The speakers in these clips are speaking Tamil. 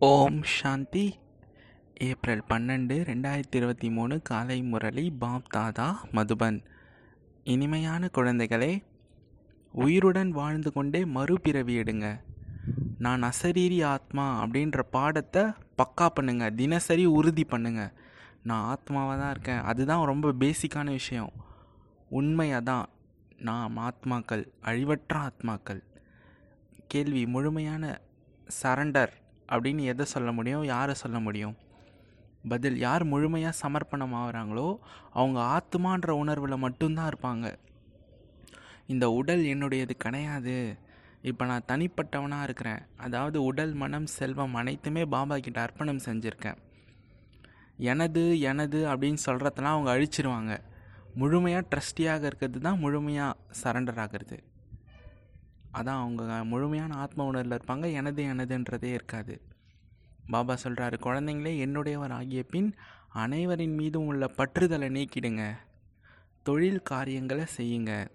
ஓம் சாந்தி. ஏப்ரல் பன்னெண்டு ரெண்டாயிரத்தி இருபத்தி மூணு காலை முரளி பாப் தாதா மதுபன். இனிமையான குழந்தைகளே உயிருடன் வாழ்ந்து கொண்டே மறுபிறவி எடுங்க. நான் அசரீரி ஆத்மா அப்படின்ற பாடத்தை பக்கா பண்ணுங்க தினசரி உறுதி பண்ணுங்க. நான் ஆத்மாவாக தான் இருக்கேன். அதுதான் ரொம்ப பேசிக்கான விஷயம். உண்மையாக தான் நாம் ஆத்மாக்கள் அழிவற்ற ஆத்மாக்கள். கேள்வி முழுமையான சரண்டர் அப்படின்னு எதை சொல்ல முடியும்? யாரை சொல்ல முடியும்? பதில் யார் முழுமையாக சமர்ப்பணம் ஆகிறாங்களோ அவங்க ஆத்மான்ற உணர்வில் மட்டும்தான் இருப்பாங்க. இந்த உடல் என்னுடையது கிடையாது. இப்போ நான் தனிப்பட்டவனாக இருக்கிறேன். அதாவது உடல் மனம் செல்வம் அனைத்துமே பாபா கிட்ட அர்ப்பணம் செஞ்சுருக்கேன். எனது எனது அப்படின்னு சொல்கிறதெல்லாம் அவங்க அழிச்சிருவாங்க. முழுமையாக ட்ரஸ்டியாக இருக்கிறது தான் முழுமையாக சரண்டர் ஆகிறது. அதான் அவங்க முழுமையான ஆத்ம உணர்வில் இருப்பாங்க. எனது எனதுன்றதே இருக்காது. பாபா சொல்கிறாரு குழந்தைங்களே என்னுடையவர் ஆகிய பின் அனைவரின் மீதும் உள்ள பற்றுதலை நீக்கிடுங்க. தொழில் காரியங்களை செய்யுங்க.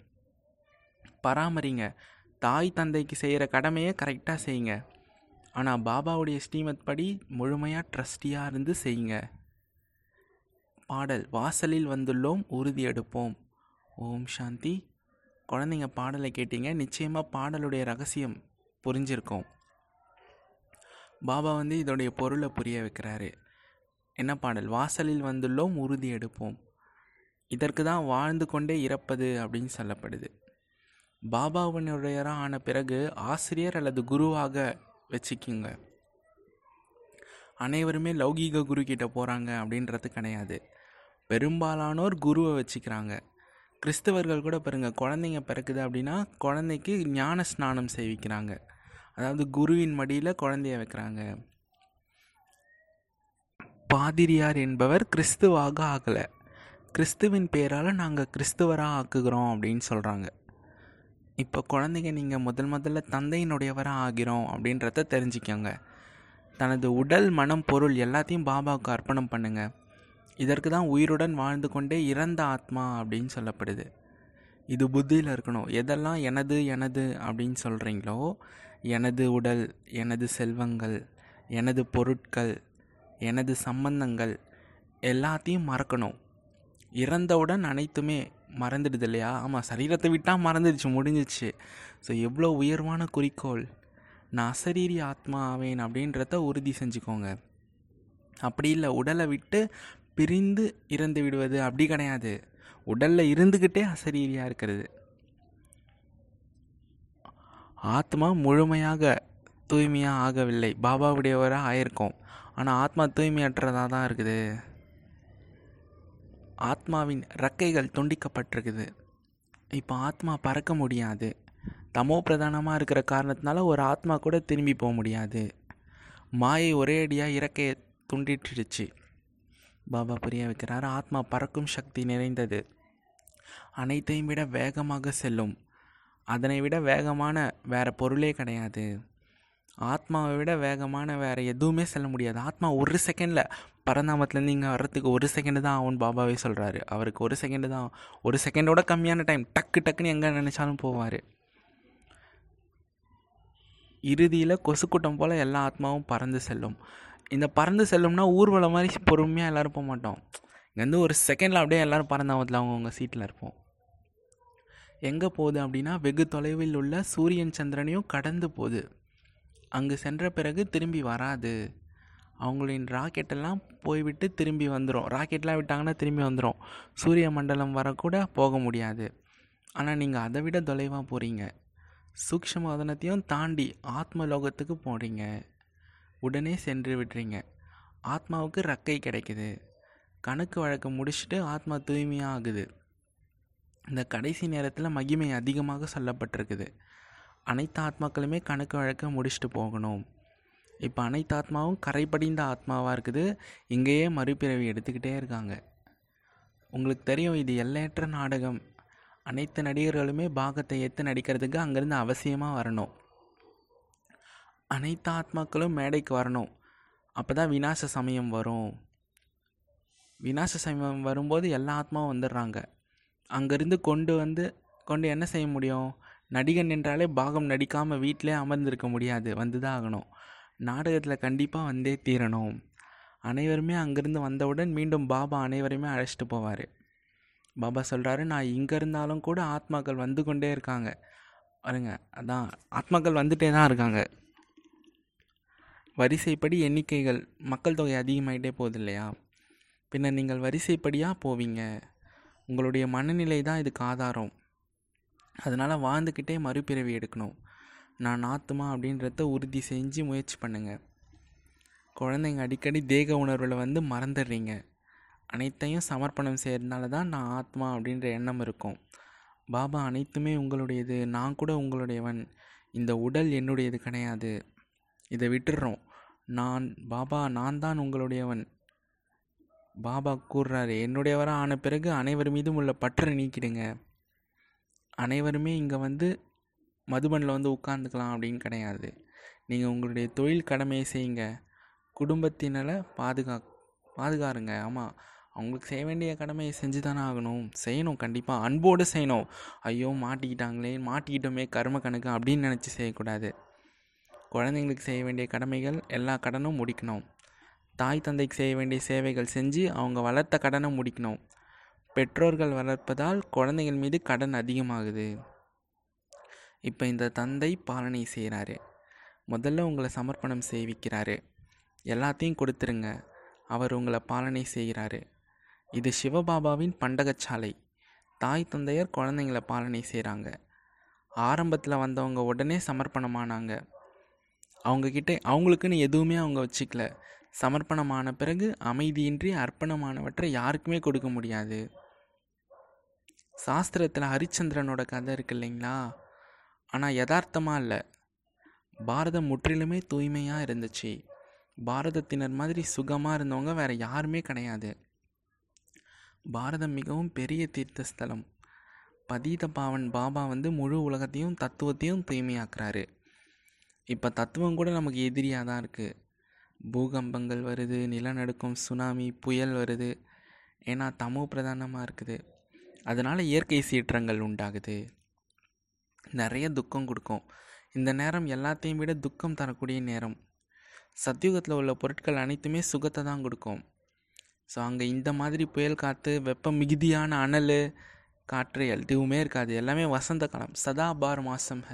பராமரிங்க. தாய் தந்தைக்கு செய்கிற கடமையை கரெக்டாக செய்யுங்க. ஆனால் பாபாவுடைய ஸ்ரீமத் படி முழுமையாக ட்ரஸ்டியாக இருந்து செய்யுங்க. பாடல் வாசலில் வந்துள்ளோம் உறுதி எடுப்போம். ஓம் சாந்தி. குழந்தைங்க பாடலை கேட்டீங்க நிச்சயமாக பாடலுடைய ரகசியம் புரிஞ்சிருக்கும். பாபா வந்து இதோடைய பொருளை புரிய வைக்கிறாரு. என்ன பாடல்? வாசலில் வந்துள்ளோம் உறுதி எடுப்போம். இதற்கு தான் வாழ்ந்து கொண்டே இறப்பது அப்படின்னு சொல்லப்படுது. பாபாவினுடையராக ஆன பிறகு ஆசிரியர் அல்லது குருவாக வச்சுக்கிங்க. அனைவருமே லௌகீக குரு கிட்ட போகிறாங்க அப்படின்றது கிடையாது. பெரும்பாலானோர் குருவை வச்சுக்கிறாங்க. கிறிஸ்தவர்கள் கூட பாருங்கள் குழந்தைங்க பிறக்குது அப்படின்னா குழந்தைக்கு ஞான ஸ்நானம் செய்விக்கிறாங்க அதாவது குருவின் மடியில் குழந்தைய வைக்கிறாங்க. பாதிரியார் என்பவர் கிறிஸ்துவாக ஆகலை. கிறிஸ்துவின் பேரால் நாங்கள் கிறிஸ்துவராக ஆக்குகிறோம் அப்படின்னு சொல்கிறாங்க இப்போ குழந்தைங்க நீங்கள் முதல் முதல்ல தந்தையினுடையவராக ஆகிறோம் அப்படின்றத தெரிஞ்சுக்கோங்க. தனது உடல் மனம் பொருள் எல்லாத்தையும் பாபாவுக்கு அர்ப்பணம் பண்ணுங்கள் இதற்கு தான் உயிருடன் வாழ்ந்து கொண்டே இறந்த ஆத்மா அப்படின்னு சொல்லப்படுது. இது புத்தியில் இருக்கணும். எதெல்லாம் எனது எனது அப்படின்னு சொல்கிறீங்களோ எனது உடல் எனது செல்வங்கள் எனது பொருட்கள் எனது சம்பந்தங்கள் எல்லாத்தையும் மறக்கணும். இறந்தவுடன் அனைத்துமே மறந்துடுது இல்லையா? ஆமாம் சரீரத்தை விட்டால் மறந்துடுச்சு முடிஞ்சிச்சு ஸோ எவ்வளோ உயர்வான குறிக்கோள். நான் அசரீரி ஆத்மா ஆவேன் அப்படின்றத உறுதி செஞ்சுக்கோங்க. அப்படி இல்லை உடலை விட்டு பிரிந்து இறந்து விடுவது அப்படி கிடையாது. உடலில் இருந்துக்கிட்டே அசரீரியாக இருக்கிறது. ஆத்மா முழுமையாக தூய்மையாக ஆகவில்லை. பாபாவுடையவராக ஆயிருக்கோம். ஆனால் ஆத்மா தூய்மையற்றதாக தான் இருக்குது. ஆத்மாவின் ரெக்கைகள் துண்டிக்கப்பட்டிருக்குது. இப்போ ஆத்மா பறக்க முடியாது. தமோ பிரதானமாக இருக்கிற காரணத்தினால ஒரு ஆத்மா கூட திரும்பி போக முடியாது. மாயை ஒரே அடியாக இறக்கையை துண்டிட்டுடுச்சு பாபா புரிய வைக்கிறார். ஆத்மா பறக்கும் சக்தி நிறைந்தது. அனைத்தையும் விட வேகமாக செல்லும். அதனை விட வேகமான வேறு பொருளே கிடையாது. ஆத்மாவை விட வேகமான வேறு எதுவுமே செல்ல முடியாது. ஆத்மா ஒரு செகண்டில் பரந்தாமத்துலேருந்து இங்கே வர்றதுக்கு ஒரு செகண்டு தான் ஆகும் பாபாவே சொல்கிறாரு அவருக்கு ஒரு செகண்டு தான் ஒரு செகண்டோட கம்மியான டைம் டக்கு டக்குன்னு எங்கே நினச்சாலும் போவார். இறுதியில் கொசுக்கூட்டம் போல் எல்லா ஆத்மாவும் பறந்து செல்லும். இந்த பறந்து செல்லும்னா ஊர்வலம் மாதிரி பொறுமையாக எல்லோரும் போக மாட்டோம். இங்கேருந்து ஒரு செகண்டில் அப்படியே எல்லோரும் பறந்தாமத்தில் அவங்கவுங்க சீட்டில் இருப்போம். எங்கே போகுது அப்படின்னா வெகு தொலைவில் உள்ள சூரியன் சந்திரனையும் கடந்து போகுது. அங்கு சென்ற பிறகு திரும்பி வராது. அவங்களின் ராக்கெட்டெல்லாம் போய்விட்டு திரும்பி வந்துடும் ராக்கெட்லாம் விட்டாங்கன்னா திரும்பி வந்துடும் சூரிய மண்டலம் வரக்கூட போக முடியாது. ஆனால் நீங்கள் அதை விட தொலைவாக போகிறீங்க சூக்ஷமாதனத்தையும் தாண்டி ஆத்மலோகத்துக்கு போகிறீங்க உடனே சென்று விடுறீங்க. ஆத்மாவுக்கு ரக்கை கிடைக்குது. கணக்கு வழக்கு முடிச்சுட்டு ஆத்மா தூய்மையாக ஆகுது இந்த கடைசி நேரத்தில் மகிமை அதிகமாக சொல்லப்பட்டிருக்குது. அனைத்து ஆத்மாக்களுமே கணக்கு வழக்க முடிச்சுட்டு போகணும். இப்போ அனைத்து ஆத்மாவும் கரைப்படிந்த ஆத்மாவாக இருக்குது. இங்கேயே மறுபிறவி எடுத்துக்கிட்டே இருக்காங்க. உங்களுக்கு தெரியும் இது எல்லையற்ற நாடகம். அனைத்து நடிகர்களுமே பாகத்தை ஏற்று நடிக்கிறதுக்கு அங்கேருந்து அவசியமாக வரணும். அனைத்து ஆத்மாக்களும் மேடைக்கு வரணும். அப்போ தான் விநாச சமயம் வரும். விநாச சமயம் வரும்போது எல்லா ஆத்மாவும் வந்துடுறாங்க. அங்கேருந்து கொண்டு வந்து கொண்டு என்ன செய்ய முடியும்? நடிகன் என்றாலே பாகம் நடிக்காமல் வீட்டிலே அமர்ந்திருக்க முடியாது. வந்து தான் ஆகணும் நாடகத்தில் கண்டிப்பாக வந்தே தீரணும். அனைவருமே அங்கேருந்து வந்தவுடன் மீண்டும் பாபா அனைவரையுமே அழைச்சிட்டு போவார். பாபா சொல்கிறாரு நான் இங்கே இருந்தாலும் கூட ஆத்மாக்கள் வந்து கொண்டே இருக்காங்க. பாருங்க அதான் ஆத்மாக்கள் வந்துட்டே தான் இருக்காங்க. வரிசைப்படி எண்ணிக்கைகள் மக்கள் தொகை அதிகமாகிட்டே போகுது இல்லையா பின்னர் நீங்கள் வரிசைப்படியாக போவீங்க? உங்களுடைய மனநிலை தான் இதுக்கு ஆதாரம். அதனால் வாழ்ந்துக்கிட்டே மறுபிறவி எடுக்கணும். நான் நாத்துமா அப்படின்றத உறுதி செஞ்சு முயற்சி பண்ணுங்கள் குழந்தைங்க அடிக்கடி தேக உணர்வில் வந்து மறந்துடுறீங்க. அனைத்தையும் சமர்ப்பணம் செய்கிறதுனால தான் நான் ஆத்மா அப்படின்ற எண்ணம் இருக்கும். பாபா அனைத்துமே உங்களுடையது. நான் கூட உங்களுடையவன். இந்த உடல் என்னுடையது கிடையாது. இதை விட்டுடுறோம் நான் பாபா நான் தான் உங்களுடையவன். பாபா கூறுறாரு என்னுடையவராக ஆன பிறகு அனைவர் மீதும் உள்ள பற்றை நீக்கிடுங்க. அனைவருமே இங்கே வந்து மதுபனில் வந்து உட்காந்துக்கலாம் அப்படின்னு கிடையாது. நீங்கள் உங்களுடைய தொழில் கடமையை செய்யுங்க. குடும்பத்தினரை பாதுகா பாதுகாருங்க. ஆமாம் அவங்களுக்கு செய்ய வேண்டிய கடமையை செஞ்சு தானே ஆகணும். செய்யணும் கண்டிப்பாக அன்போடு செய்யணும். ஐயோ மாட்டிக்கிட்டாங்களே மாட்டிக்கிட்டோமே கர்ம கணக்கு அப்படின்னு நினச்சி செய்யக்கூடாது. குழந்தைங்களுக்கு செய்ய வேண்டிய கடமைகள் எல்லா கடனும் முடிக்கணும். தாய் தந்தைக்கு செய்ய வேண்டிய சேவைகள் செஞ்சு அவங்க வளர்த்த கடனை முடிக்கணும். பெற்றோர்கள் வளர்ப்பதால் குழந்தைகள் மீது கடன் அதிகமாகுது. இப்போ இந்த தந்தை பாலனை செய்கிறாரு முதல்ல உங்களை சமர்ப்பணம் செய்விக்கிறாரு. எல்லாத்தையும் கொடுத்துருங்க. அவர் உங்களை பாலனை செய்கிறாரு. இது சிவபாபாவின் பண்டகச்சாலை. தாய் தந்தையர் குழந்தைங்கள பாலனை செய்கிறாங்க ஆரம்பத்தில் வந்தவங்க உடனே சமர்ப்பணமானாங்க. அவங்கக்கிட்ட அவங்களுக்குன்னு எதுவுமே அவங்க வச்சுக்கல. சமர்ப்பணமான பிறகு அமைதியின்றி அர்ப்பணமானவற்றை யாருக்குமே கொடுக்க முடியாது. சாஸ்திரத்தில் ஹரிச்சந்திரனோட கதை இருக்கு இல்லைங்களா? ஆனால் யதார்த்தமாக இல்லை. பாரதம் முற்றிலுமே தூய்மையாக இருந்துச்சு. பாரதத்தினர் மாதிரி சுகமாக இருந்தவங்க வேறு யாருமே கிடையாது. பாரதம் மிகவும் பெரிய தீர்த்தஸ்தலம். பதீத பாவன் பாபா வந்து முழு உலகத்தையும் தத்துவத்தையும் தூய்மையாக்குறாரு. இப்போ தத்துவம் கூட நமக்கு எதிரியாக தான் இருக்குது பூகம்பங்கள் வருது நிலநடுக்கம் சுனாமி புயல் வருது. ஏன்னா தமோ பிரதானமாக இருக்குது. அதனால் இயற்கை சீற்றங்கள் உண்டாகுது. நிறைய துக்கம் கொடுக்கும். இந்த நேரம் எல்லாத்தையும் விட துக்கம் தரக்கூடிய நேரம். சத்தியுகத்தில் உள்ள பொருட்கள் அனைத்துமே சுகத்தை தான் கொடுக்கும். ஸோ அங்கே இந்த மாதிரி புயல் காற்று வெப்ப மிகுதியான அனல் காற்று எதுவுமே இருக்காது. எல்லாமே வசந்த காலம். சதாபார் மாசம். ஹ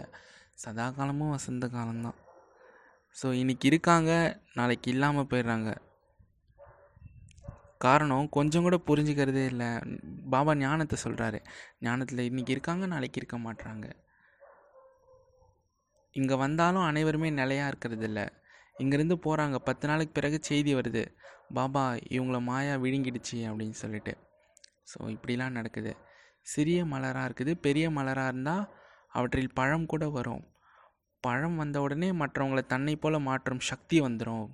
சதா காலமும் வசந்த காலம்தான். ஸோ இன்றைக்கி இருக்காங்க நாளைக்கு இல்லாமல் போயிடுறாங்க. காரணம் கொஞ்சம் கூட புரிஞ்சுக்கிறதே இல்லை. பாபா ஞானத்தை சொல்கிறாரு ஞானத்தில் இன்றைக்கி இருக்காங்க நாளைக்கு இருக்க மாட்றாங்க. இங்கே வந்தாலும் அனைவருமே நிலையாக இருக்கிறது இல்லை. இங்கேருந்து போகிறாங்க பத்து நாளைக்கு பிறகு செய்தி வருது. பாபா இவங்கள மாயா விழுங்கிடுச்சு அப்படின்னு சொல்லிட்டு. ஸோ இப்படிலாம் நடக்குது. சிறிய மலராக இருக்குது. பெரிய மலராக இருந்தால் அவற்றில் பழம் கூட வரும். பழம் வந்த உடனே மற்றவங்களை தன்னை போல மாற்றும் சக்தி வந்துடும்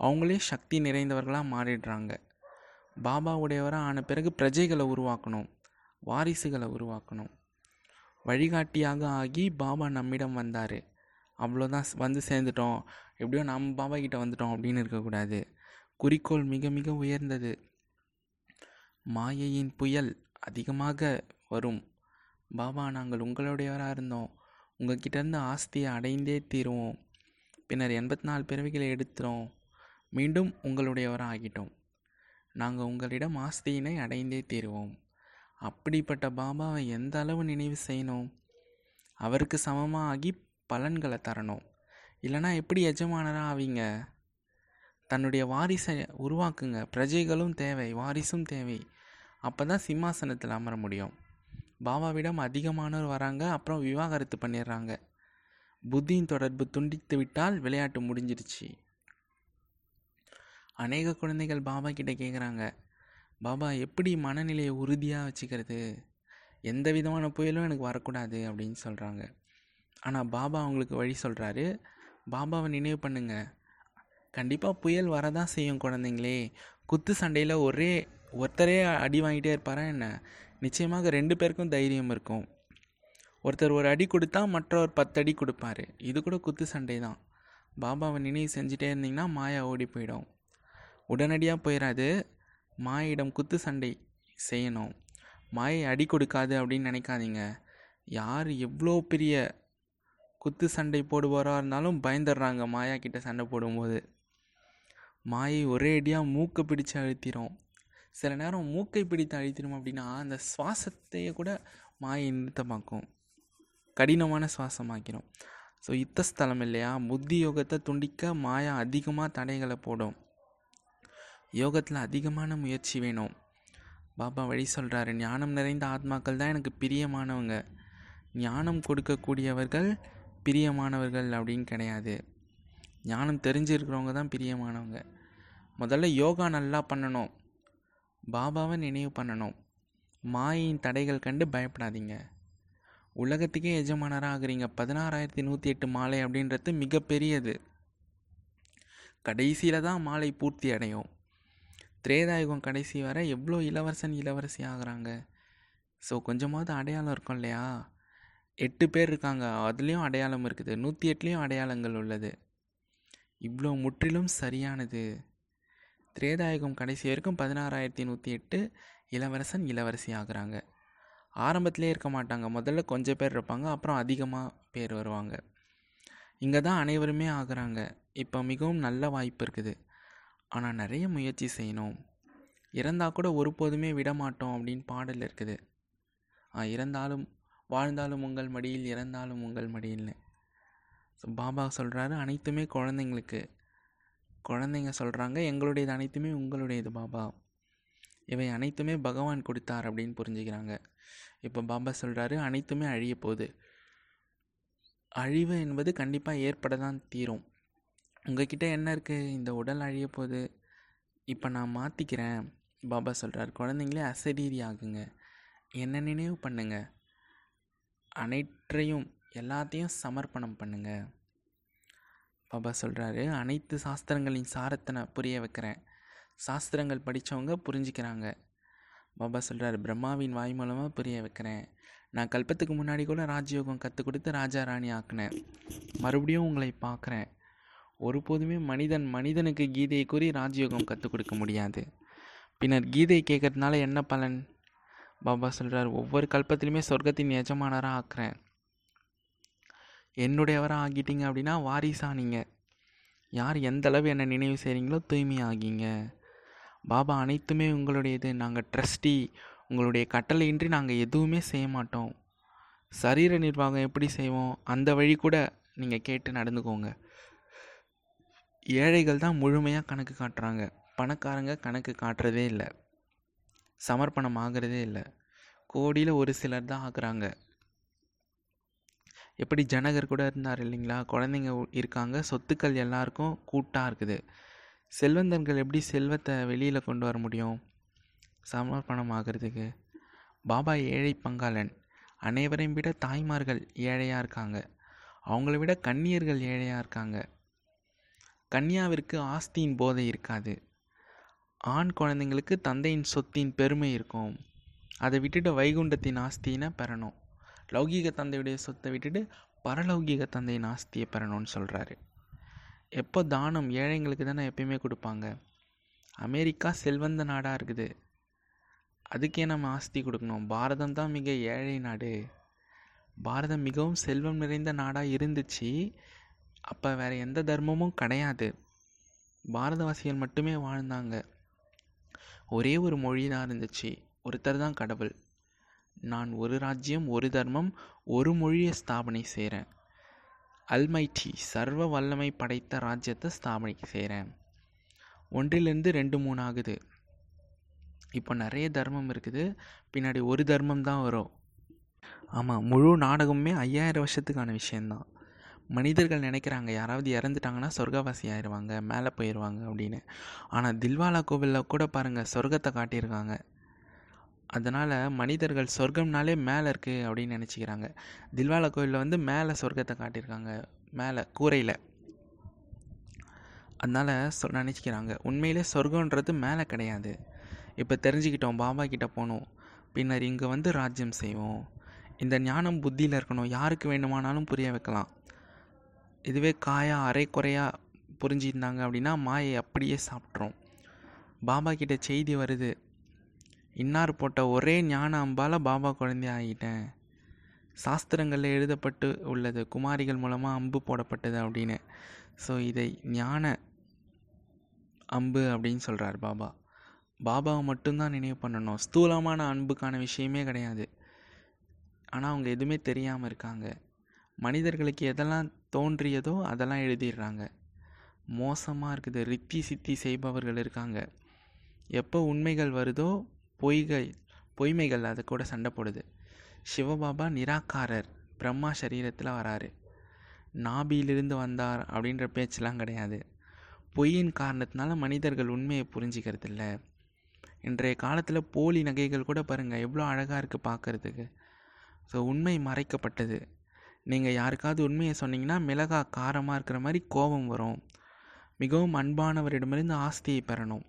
அவங்களே சக்தி நிறைந்தவர்களாக மாறிடுறாங்க. பாபா உடையவராக ஆன பிறகு பிரஜைகளை உருவாக்கணும். வாரிசுகளை உருவாக்கணும். வழிகாட்டியாக ஆகி பாபா நம்மிடம் வந்தார். அவ்வளோதான் வந்து சேர்ந்துட்டோம். எப்படியோ நம்ம பாபா கிட்டே வந்துட்டோம் அப்படின்னு இருக்கக்கூடாது குறிக்கோள் மிக மிக உயர்ந்தது. மாயையின் புயல் அதிகமாக வரும். பாபா நாங்கள் உங்களுடையவராக இருந்தோம். உங்ககிட்டேருந்து ஆஸ்தியை அடைந்தே தீருவோம். பின்னர் எண்பத்தி நாலு பிறவிகளை எடுத்துறோம் மீண்டும் உங்களுடையவராக ஆகிட்டோம் நாங்கள் உங்களிடம் ஆஸ்தியினை அடைந்தே தீருவோம். அப்படிப்பட்ட பாபாவை எந்த அளவு நினைவு செய்யணும்? அவருக்கு சமமாக ஆகி பலன்களை தரணும். இல்லைனா எப்படி எஜமானராக ஆவீங்க? தன்னுடைய வாரிசை உருவாக்குங்க. பிரஜைகளும் தேவை வாரிசும் தேவை. அப்போ தான் சிம்மாசனத்தில் அமர முடியும். பாபாவிடம் அதிகமானவர் வராங்க அப்புறம் விவாகரத்து பண்ணிடுறாங்க புத்தியின் தொடர்பு துண்டித்து விட்டால் விளையாட்டு முடிஞ்சிருச்சு. அநேக குழந்தைகள் பாபா கிட்ட கேட்குறாங்க பாபா எப்படி மனநிலையை உறுதியாக வச்சுக்கிறது? எந்த விதமான புயலும் எனக்கு வரக்கூடாது அப்படின்னு சொல்கிறாங்க ஆனால் பாபா அவங்களுக்கு வழி சொல்கிறாரு பாபாவை நினைவு பண்ணுங்க. கண்டிப்பாக புயல் வரதான் செய்யும் குழந்தைங்களே. குத்து சண்டையில் ஒரே ஒருத்தரே அடி வாங்கிட்டே இருப்பாரா என்ன? நிச்சயமாக ரெண்டு பேருக்கும் தைரியம் இருக்கும். ஒருத்தர் ஒரு அடி கொடுத்தா மற்றவர் பத்து அடி கொடுப்பாரு. இது கூட குத்து சண்டை தான் பாபாவை நினைவு செஞ்சுட்டே இருந்தீங்கன்னா மாயா ஓடி போயிடும். உடனடியாக போயிடாது மாயிடம் குத்து சண்டை செய்யணும். மாயை அடி கொடுக்காது அப்படின்னு நினைக்காதீங்க. யார் எவ்வளோ பெரிய குத்து சண்டை போடுபவராக இருந்தாலும் பயந்துடுறாங்க. மாயா கிட்ட சண்டை போடும்போது. மாயை ஒரே அடியாக மூக்கை பிடிச்சு அழுத்திரும். சில நேரம் மூக்கை பிடித்து அழித்திடும் அப்படின்னா அந்த சுவாசத்தையே கூட மாயை நிறுத்தமாக்கும் கடினமான சுவாசமாக்கிறோம் ஸோ யுத்தஸ்தலம் இல்லையா? புத்தி யோகத்தை துண்டிக்க மாயா அதிகமாக தடைகளை போடும். யோகத்தில் அதிகமான முயற்சி வேணும். பாபா வழி சொல்கிறாரு ஞானம் நிறைந்த ஆத்மாக்கள் தான் எனக்கு பிரியமானவங்க. ஞானம் கொடுக்கக்கூடியவர்கள் பிரியமானவர்கள் அப்படின்னு கிடையாது. ஞானம் தெரிஞ்சிருக்கிறவங்க தான் பிரியமானவங்க. முதல்ல யோகா நல்லா பண்ணணும். பாபாவை நினைவு பண்ணணும். மாயின் தடைகள் கண்டு பயப்படாதீங்க. உலகத்துக்கே எஜமானராக ஆகுறீங்க. பதினாறாயிரத்தி நூற்றி எட்டு மாலை அப்படின்றது மிகப்பெரியது. கடைசியில் தான் மாலை பூர்த்தி அடையும். திரேதாயுகம் கடைசி வர எவ்வளோ இளவரசன் இளவரசி ஆகுறாங்க. ஸோ கொஞ்சமாவது அடையாளம் இருக்கும் இல்லையா? எட்டு பேர் இருக்காங்க. அதுலேயும் அடையாளம் இருக்குது. நூற்றி எட்டுலேயும் அடையாளங்கள் உள்ளது. இவ்வளோ முற்றிலும் சரியானது. திரேதாயுகம் கடைசி வரைக்கும் பதினாறாயிரத்தி நூற்றி எட்டு இளவரசன் இளவரசி ஆகுறாங்க. ஆரம்பத்திலே இருக்க மாட்டாங்க. முதல்ல கொஞ்சம் பேர் இருப்பாங்க. அப்புறம் அதிகமாக பேர் வருவாங்க. இங்கே தான் அனைவருமே ஆகுறாங்க. இப்போ மிகவும் நல்ல வாய்ப்பு இருக்குது. ஆனால் நிறைய முயற்சி செய்யணும். இறந்தால் கூட ஒருபோதுமே விட மாட்டோம் அப்படின்னு பாடல் இருக்குது. இறந்தாலும் வாழ்ந்தாலும் உங்கள் மடியில் இறந்தாலும் உங்கள் மடியில்னு. ஸோ பாபா சொல்கிறாரு அனைத்துமே குழந்தைங்களுக்கு. குழந்தைங்க சொல்கிறாங்க எங்களுடையது அனைத்துமே உங்களுடையது பாபா. இவை அனைத்துமே பகவான் கொடுத்தார் அப்படின்னு புரிஞ்சுக்கிறாங்க. இப்போ பாபா சொல்கிறாரு அனைத்துமே அழிய போகுது. அழிவு என்பது கண்டிப்பாக ஏற்பட தான் தீரும். உங்ககிட்ட என்ன இருக்குது இந்த உடல் அழிய போகுது. இப்போ நான் மாற்றிக்கிறேன் பாபா சொல்கிறார் குழந்தைங்களே அசரீரி ஆகுங்க. என்ன நினைவு பண்ணுங்கள் அனைற்றையும் எல்லாத்தையும் சமர்ப்பணம் பண்ணுங்கள் பாபா சொல்கிறாரு அனைத்து சாஸ்திரங்களின் சாரத்தை நான் புரிய வைக்கிறேன். சாஸ்திரங்கள் படித்தவங்க புரிஞ்சுக்கிறாங்க. பாபா சொல்கிறார் பிரம்மாவின் வாய் மூலமாக புரிய வைக்கிறேன். நான் கல்பத்துக்கு முன்னாடி கூட ராஜயோகம் கற்றுக் கொடுத்து ராஜா ராணி ஆக்கினேன். மறுபடியும் உங்களை பார்க்குறேன் ஒருபோதுமே மனிதன் மனிதனுக்கு கீதையை கூறி ராஜயோகம் கற்றுக் கொடுக்க முடியாது. பின்னர் கீதை கேட்கறதுனால என்ன பலன்? பாபா சொல்கிறார் ஒவ்வொரு கல்பத்திலுமே சொர்க்கத்தின் எஜமானராக ஆக்குறேன். என்னுடையவராக ஆகிட்டீங்க அப்படின்னா வாரிசா நீங்கள் யார் எந்த அளவு என்னை நினைவு செய்கிறீங்களோ தூய்மை ஆகிங்க. பாபா அனைத்துமே உங்களுடையது. நாங்கள் ட்ரஸ்டி. உங்களுடைய கட்டளையின்றி நாங்கள் எதுவுமே செய்ய மாட்டோம். சரீர நிர்வாகம் எப்படி செய்வோம்? அந்த வழி கூட நீங்கள் கேட்டு நடந்துக்கோங்க. ஏழைகள் தான் முழுமையாக கணக்கு காட்டுறாங்க. பணக்காரங்க கணக்கு காட்டுறதே இல்லை. சமர்ப்பணம் ஆகிறதே இல்லை. கோடியில் ஒரு சிலர் தான் ஆகுறாங்க. எப்படி ஜனகர் கூட இருந்தார் இல்லைங்களா? குழந்தைங்க இருக்காங்க. சொத்துக்கள் எல்லாருக்கும் கூட்டாக இருக்குது. செல்வந்தர்கள் எப்படி செல்வத்தை வெளியில் கொண்டு வர முடியும்? சமர்ப்பணம் ஆகிறதுக்கு. பாபா ஏழை பங்காளன். அனைவரையும் விட தாய்மார்கள் ஏழையாக இருக்காங்க. அவங்கள விட கன்னியர்கள் ஏழையாக இருக்காங்க. கன்னியாவிற்கு ஆஸ்தியின் போதை இருக்காது. ஆண் குழந்தைங்களுக்கு தந்தையின் சொத்தின் பெருமை இருக்கும். அதை விட்டுட்டு வைகுண்டத்தின் ஆஸ்தினை பெறணும். லௌகீக தந்தையுடைய சொத்தை விட்டுட்டு பரலௌகீக தந்தையின் ஆஸ்தியை பெறணும்னு சொல்கிறாரு எப்போ தானம் ஏழைங்களுக்கு தானே எப்பயுமே கொடுப்பாங்க? அமெரிக்கா செல்வந்த நாடாக இருக்குது. அதுக்கே நம்ம ஆஸ்தி கொடுக்கணும். பாரதம் தான் மிக ஏழை நாடு. பாரதம் மிகவும் செல்வம் நிறைந்த நாடாக இருந்துச்சு. அப்போ வேறு எந்த தர்மமும் கிடையாது. பாரதவாசிகள் மட்டுமே வாழ்ந்தாங்க. ஒரே ஒரு மொழி தான் இருந்துச்சு. ஒருத்தர் தான் கடவுள். நான் ஒரு ராஜ்யம் ஒரு தர்மம் ஒரு மொழியை ஸ்தாபனை செய்கிறேன். அல்மைட்டி சர்வ வல்லமை படைத்த ராஜ்யத்தை ஸ்தாபனை செய்கிறேன். ஒன்றிலிருந்து ரெண்டு மூணு ஆகுது இப்போ நிறைய தர்மம் இருக்குது. பின்னாடி ஒரு தர்மம் தான் வரும். ஆமாம் முழு நாடகமுமே ஐயாயிரம் வருஷத்துக்கான விஷயந்தான் மனிதர்கள் நினைக்கிறாங்க யாராவது இறந்துட்டாங்கன்னா சொர்க்கவாசி ஆயிடுவாங்க மேலே போயிடுவாங்க அப்படின்னு. ஆனால் தில்வாலா கோவிலில் கூட பாருங்கள் சொர்க்கத்தை காட்டியிருக்காங்க. அதனால் மனிதர்கள் சொர்க்கம்னாலே மேலே இருக்குது அப்படின்னு நினச்சிக்கிறாங்க. தில்வாலா கோயிலில் வந்து மேலே சொர்க்கத்தை காட்டியிருக்காங்க. மேலே கூரையில். அதனால் சொ நினச்சிக்கிறாங்க. உண்மையிலே சொர்க்கன்றது மேலே கிடையாது. இப்போ தெரிஞ்சுக்கிட்டோம் பாபா கிட்டே போகணும் பின்னர் இங்கே வந்து ராஜ்யம் செய்வோம். இந்த ஞானம் புத்தியில் இருக்கணும். யாருக்கு வேண்டுமானாலும் புரிய வைக்கலாம். இதுவே காயா அரை குறையாக புரிஞ்சிருந்தாங்க அப்படின்னா மாயை அப்படியே சாப்பிட்றோம் பாபா கிட்ட செய்தி வருது. இன்னார் போட்ட ஒரே ஞான அம்பால் பாபா குழந்தை ஆகிட்டேன். சாஸ்திரங்களில் எழுதப்பட்டு உள்ளது. குமாரிகள் மூலமாக அம்பு போடப்பட்டது அப்படின்னு. ஸோ இதை ஞான அம்பு அப்படின்னு சொல்கிறார் பாபா. பாபாவை மட்டும்தான் நினைவு பண்ணணும். ஸ்தூலமான அன்புக்கான விஷயமே கிடையாது. ஆனால் அவங்க எதுவுமே தெரியாமல் இருக்காங்க. மனிதர்களுக்கு எதெல்லாம் தோன்றியதோ அதெல்லாம் எழுதிடுறாங்க. மோசமாக இருக்குது. ரித்தி சித்தி செய்பவர்கள் இருக்காங்க. எப்போ உண்மைகள் வருதோ பொய்கள் பொய்மைகள் அது கூட சண்டை போடுது. சிவபாபா நிராகாரர் பிரம்மா சரீரத்தில் வராரு. நாபியிலிருந்து வந்தார் அப்படின்ற பேச்செலாம் கிடையாது. பொய்யின் காரணத்தினால மனிதர்கள் உண்மையை புரிஞ்சிக்கிறது இல்லை இன்றைய காலத்தில் போலி நகைகள் கூட பாருங்கள் எவ்வளோ அழகாக இருக்குது பார்க்குறதுக்கு ஸோ உண்மை மறைக்கப்பட்டது. நீங்கள் யாருக்காவது உண்மையை சொன்னீங்கன்னா மிளகா காரமாக இருக்கிற மாதிரி கோபம் வரும். மிகவும் அன்பானவரிடமிருந்து ஆஸ்தியை பெறணும்.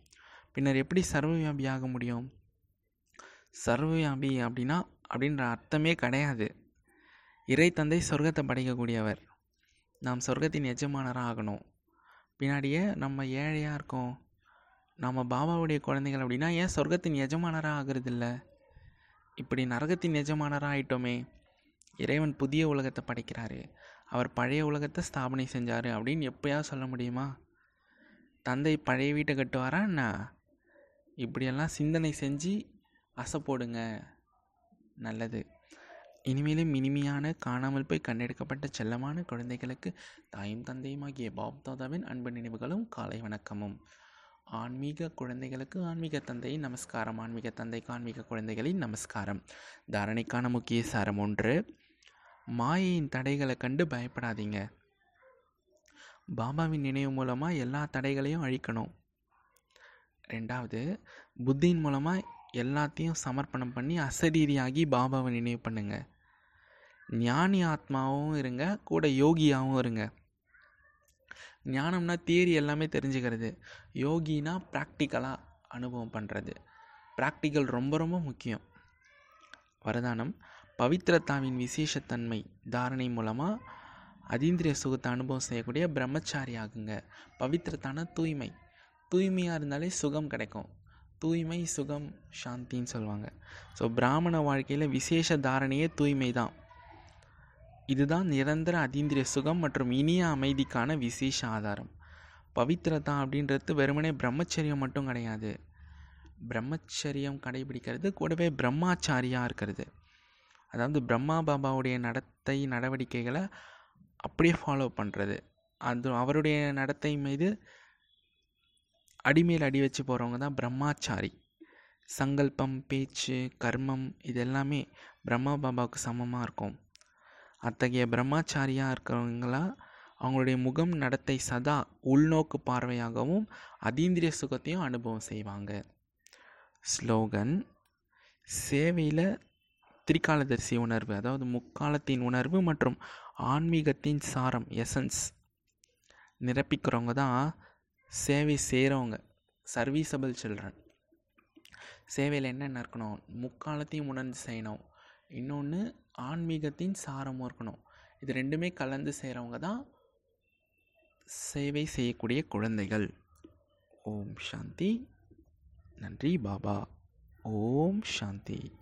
பின்னர் எப்படி சர்வவியாபியாக முடியும்? சர்வவியாபி அப்படின்னா அப்படின்ற அர்த்தமே கிடையாது. இறை தந்தை சொர்க்கத்தை படைக்கக்கூடியவர். நாம் சொர்க்கத்தின் எஜமானராக ஆகணும். பின்னாடியே நம்ம ஏழையாக இருக்கோம். நம்ம பாபாவுடைய குழந்தைகள் அப்படின்னா ஏன் சொர்க்கத்தின் எஜமானராக ஆகுறதில்ல? இப்படி நரகத்தின் எஜமானராக ஆயிட்டோமே. இறைவன் புதிய உலகத்தை படைக்கிறாரு. அவர் பழைய உலகத்தை ஸ்தாபனை செஞ்சார் அப்படின்னு எப்போயாவது சொல்ல முடியுமா? தந்தை பழைய வீட்டை கட்டுவாரா என்ன? இப்படியெல்லாம் சிந்தனை செஞ்சு அசை போடுங்க. நல்லது. இனிமேலும் இனிமையான காணாமல் போய் கண்டெடுக்கப்பட்ட செல்லமான குழந்தைகளுக்கு தாயும் தந்தையுமாகிய பாப் தாதாவின் அன்பு நினைவுகளும் காலை வணக்கமும். ஆன்மீக குழந்தைகளுக்கு ஆன்மீக தந்தையின் நமஸ்காரம். ஆன்மீக தந்தைக்கு ஆன்மீக குழந்தைகளின் நமஸ்காரம். தாரணைக்கான முக்கிய சாரம் ஒன்று மாயையின் தடைகளை கண்டு பயப்படாதீங்க. பாபாவின் நினைவு மூலமாக எல்லா தடைகளையும் அழிக்கணும். ரெண்டாவது புத்தியின் மூலமாக எல்லாத்தையும் சமர்ப்பணம் பண்ணி அசரீரியாகி பாபாவை நினைவு பண்ணுங்க. ஞானி ஆத்மாவும் இருங்க கூட யோகியாகவும் இருங்க. ஞானம்னா தியரி எல்லாமே தெரிஞ்சுக்கிறது. யோகினா ப்ராக்டிக்கலாக அனுபவம் பண்ணுறது ப்ராக்டிக்கல் ரொம்ப ரொம்ப முக்கியம். வரதானம் பவித்ரதாவின் விசேஷத்தன்மை தாரணை மூலமாக அதீந்திரிய சுகத்தை அனுபவம் செய்யக்கூடிய பிரம்மச்சாரி ஆகுங்க பவித்திரத்தான தூய்மை. தூய்மையாக இருந்தாலே சுகம் கிடைக்கும். தூய்மை சுகம் சாந்தின்னு சொல்லுவாங்க. ஸோ பிராமண வாழ்க்கையில் விசேஷ தாரணையே தூய்மை தான். இதுதான் நிரந்தர அதீந்திரிய சுகம் மற்றும் இனிய அமைதிக்கான விசேஷ ஆதாரம். பவித்திரதா அப்படின்றது வெறுமனே பிரம்மச்சரியம் மட்டும் கிடையாது. பிரம்மச்சரியம் கடைபிடிக்கிறது கூடவே பிரம்மாச்சாரியாக இருக்கிறது. அதாவது பிரம்மா பாபாவுடைய நடத்தை நடவடிக்கைகளை அப்படியே ஃபாலோ பண்ணுறது அது அவருடைய நடத்தை மீது அடிமேல் அடி வச்சு போகிறவங்க தான் பிரம்மாச்சாரி. சங்கல்பம் பேச்சு கர்மம் இது எல்லாமே பிரம்மா பாபாவுக்கு சமமாக இருக்கும். அத்தகைய பிரம்மாச்சாரியாக இருக்கிறவங்களா அவங்களுடைய முகம் நடத்தை சதா உள்நோக்கு பார்வையாகவும் அதீந்திரிய சுகத்தையும் அனுபவம் செய்வாங்க. ஸ்லோகன் சேவையில் திரிகாலதரிசி உணர்வு அதாவது முக்காலத்தின் உணர்வு மற்றும் ஆன்மீகத்தின் சாரம் எசன்ஸ் நிரப்பிக்கிறவங்க தான் சேவை செய்கிறவங்க சர்வீசபிள் சில்ட்ரன் சேவையில் என்னென்ன இருக்கணும்? முக்காலத்தையும் உணர்ந்து செய்யணும். இன்னொன்று ஆன்மீகத்தின் சாரமும் இருக்கணும். இது ரெண்டுமே கலந்து செய்கிறவங்க தான் சேவை செய்யக்கூடிய குழந்தைகள். ஓம் சாந்தி. நன்றி பாபா. ஓம் சாந்தி.